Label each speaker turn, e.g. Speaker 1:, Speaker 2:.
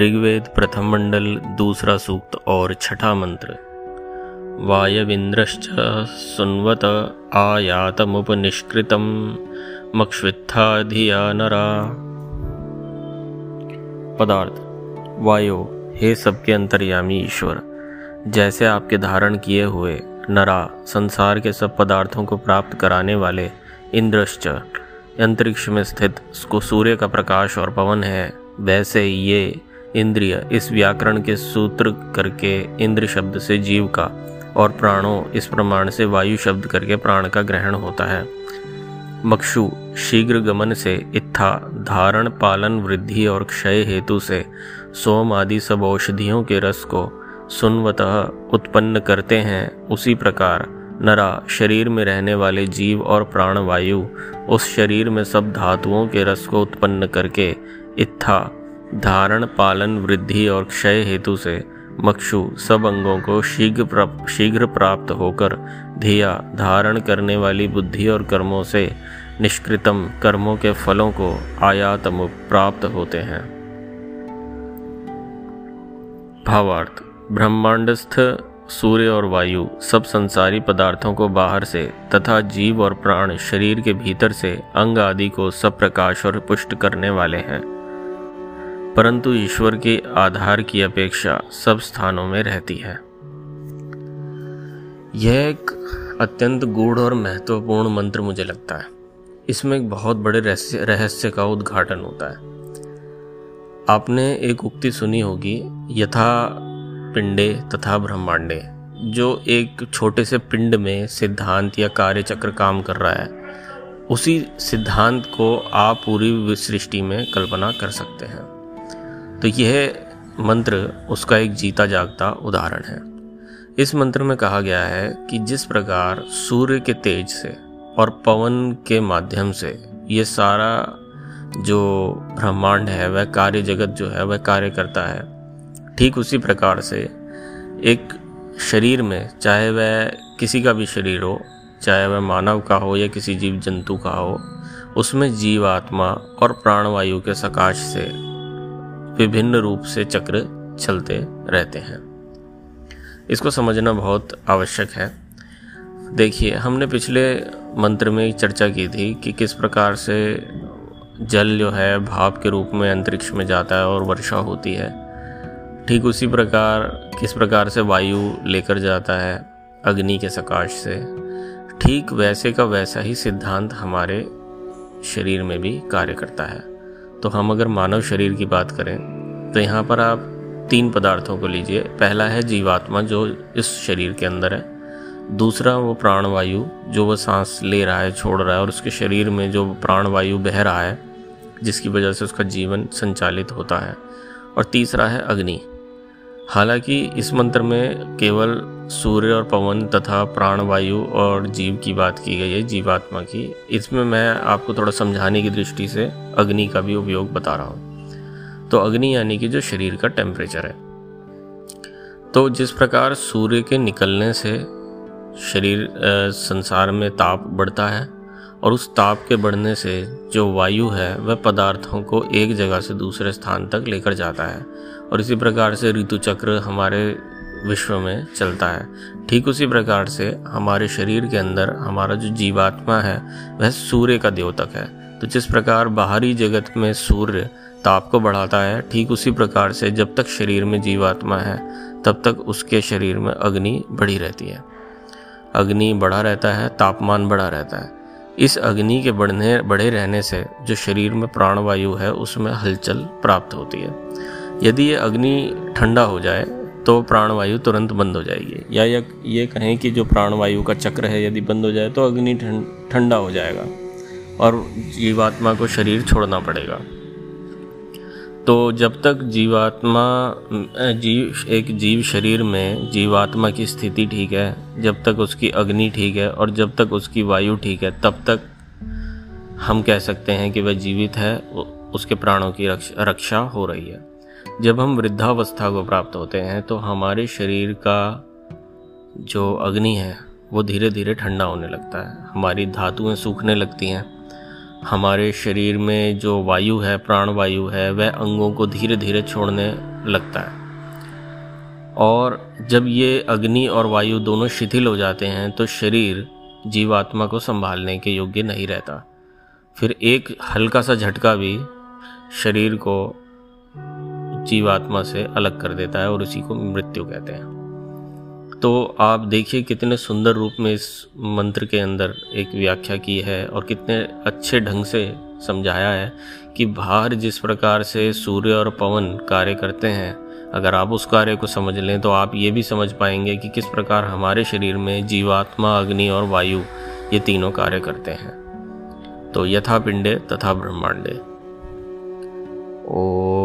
Speaker 1: ऋग्वेद प्रथम मंडल, दूसरा सूक्त और छठा मंत्र। वायविंद्रश्च सुन्वत आयातमुपनिष्कृतं मक्ष्वित्थाधिया नरा। पदार्थ, वायु, हे सबके अंतर्यामी ईश्वर, जैसे आपके धारण किए हुए नरा संसार के सब पदार्थों को प्राप्त कराने वाले इंद्रश्च, अंतरिक्ष में स्थित सूर्य का प्रकाश और पवन है, वैसे ये इंद्रिय इस व्याकरण के सूत्र करके इंद्र शब्द से जीव का और प्राणों इस प्रमाण से वायु शब्द करके प्राण का ग्रहण होता है। मक्षु शीघ्र गमन से इत्था, धारण, पालन, वृद्धि और क्षय हेतु से सोम आदि सब औषधियों के रस को सुनवतः उत्पन्न करते हैं। उसी प्रकार नरा शरीर में रहने वाले जीव और प्राण वायु उस शरीर में सब धातुओं के रस को उत्पन्न करके इत्था धारण, पालन, वृद्धि और क्षय हेतु से मक्षु सब अंगों को शीघ्र प्राप्त शीघ्र प्राप्त होकर धिया धारण करने वाली बुद्धि और कर्मों से निष्कृतम कर्मों के फलों को आयातम प्राप्त होते हैं। भावार्थ, ब्रह्मांडस्थ सूर्य और वायु सब संसारी पदार्थों को बाहर से तथा जीव और प्राण शरीर के भीतर से अंग आदि को सब प्रकाश और पुष्ट करने वाले हैं। परंतु ईश्वर के आधार की अपेक्षा सब स्थानों में रहती है। यह एक अत्यंत गूढ़ और महत्वपूर्ण मंत्र मुझे लगता है। इसमें एक बहुत बड़े रहस्य का उद्घाटन होता है। आपने एक उक्ति सुनी होगी, यथा पिंडे तथा ब्रह्मांडे, जो एक छोटे से पिंड में सिद्धांत या कार्य चक्र काम कर रहा है। उसी सिद्धांत को आप पूरी सृष्टि में कल्पना कर सकते हैं। तो यह मंत्र, उसका एक जीता जागता उदाहरण है। इस मंत्र में कहा गया है कि जिस प्रकार सूर्य के तेज से और पवन के माध्यम से ये सारा जो ब्रह्मांड है, वह कार्य जगत जो है, वह कार्य करता है, ठीक उसी प्रकार से एक शरीर में, चाहे वह किसी का भी शरीर हो, चाहे वह मानव का हो या किसी जीव जंतु का हो, उसमें जीवात्मा और प्राणवायु के सकाश से विभिन्न रूप से चक्र चलते रहते हैं। इसको समझना बहुत आवश्यक है। देखिए, हमने पिछले मंत्र में चर्चा की थी कि किस प्रकार से जल जो है, भाप के रूप में अंतरिक्ष में जाता है और वर्षा होती है। ठीक उसी प्रकार, किस प्रकार से वायु लेकर जाता है, अग्नि के सकाश से। ठीक वैसे का वैसा ही सिद्धांत हमारे शरीर में भी कार्य करता है। तो हम अगर मानव शरीर की बात करें तो यहाँ पर आप तीन पदार्थों को लीजिए। पहला है जीवात्मा, जो इस शरीर के अंदर है। दूसरा, वो प्राणवायु, जो वह सांस ले रहा है, छोड़ रहा है, और उसके शरीर में जो प्राणवायु बह रहा है, जिसकी वजह से उसका जीवन संचालित होता है। और तीसरा है अग्नि। हालाँकि इस मंत्र में केवल सूर्य और पवन तथा प्राणवायु और जीव की बात की गई है, जीवात्मा की। इसमें मैं आपको थोड़ा समझाने की दृष्टि से अग्नि का भी उपयोग बता रहा हूँ। तो अग्नि यानी कि जो शरीर का टेम्परेचर है। तो जिस प्रकार सूर्य के निकलने से शरीर संसार में ताप बढ़ता है और उस ताप के बढ़ने से जो वायु है, वह पदार्थों को एक जगह से दूसरे स्थान तक लेकर जाता है। और इसी प्रकार से ऋतु चक्र हमारे विश्व में चलता है। ठीक उसी प्रकार से हमारे शरीर के अंदर हमारा जो जीवात्मा है, वह सूर्य का द्योतक है। तो जिस प्रकार बाहरी जगत में सूर्य ताप को बढ़ाता है, ठीक उसी प्रकार से जब तक शरीर में जीवात्मा है, तब तक उसके शरीर में अग्नि बढ़ी रहती है। अग्नि बढ़ा रहता है, तापमान बढ़ा रहता है। इस अग्नि के बढ़ने, बढ़े रहने से जो शरीर में प्राणवायु है, उसमें हलचल प्राप्त होती है। यदि ये अग्नि ठंडा हो जाए तो प्राणवायु तुरंत बंद हो जाएगी। या ये कहें कि जो प्राणवायु का चक्र है, यदि बंद हो जाए तो अग्नि ठंडा हो जाएगा। और जीवात्मा को शरीर छोड़ना पड़ेगा। तो जब तक जीवात्मा जीव, एक जीव शरीर में जीवात्मा की स्थिति ठीक है, जब तक उसकी अग्नि ठीक है और जब तक उसकी वायु ठीक है, तब तक हम कह सकते हैं कि वह जीवित है उसके प्राणों की रक्षा हो रही है। जब हम वृद्धावस्था को प्राप्त होते हैं तो हमारे शरीर का जो अग्नि है, वो धीरे धीरे ठंडा होने लगता है। हमारी धातुएँ सूखने लगती हैं। हमारे शरीर में जो वायु है प्राण वायु है, वह अंगों को धीरे धीरे छोड़ने लगता है। और जब ये अग्नि और वायु दोनों शिथिल हो जाते हैं तो शरीर जीवात्मा को संभालने के योग्य नहीं रहता। फिर एक हल्का सा झटका भी शरीर को जीवात्मा से अलग कर देता है और उसी को मृत्यु कहते हैं। तो आप देखिए कितने सुंदर रूप में इस मंत्र के अंदर एक व्याख्या की है और कितने अच्छे ढंग से समझाया है कि बाहर जिस प्रकार से सूर्य और पवन कार्य करते हैं, अगर आप उस कार्य को समझ लें तो आप ये भी समझ पाएँगे कि किस प्रकार हमारे शरीर में जीवात्मा, अग्नि और वायु ये तीनों कार्य करते हैं। तो यथा पिंडे तथा ब्रह्मांडे। ओ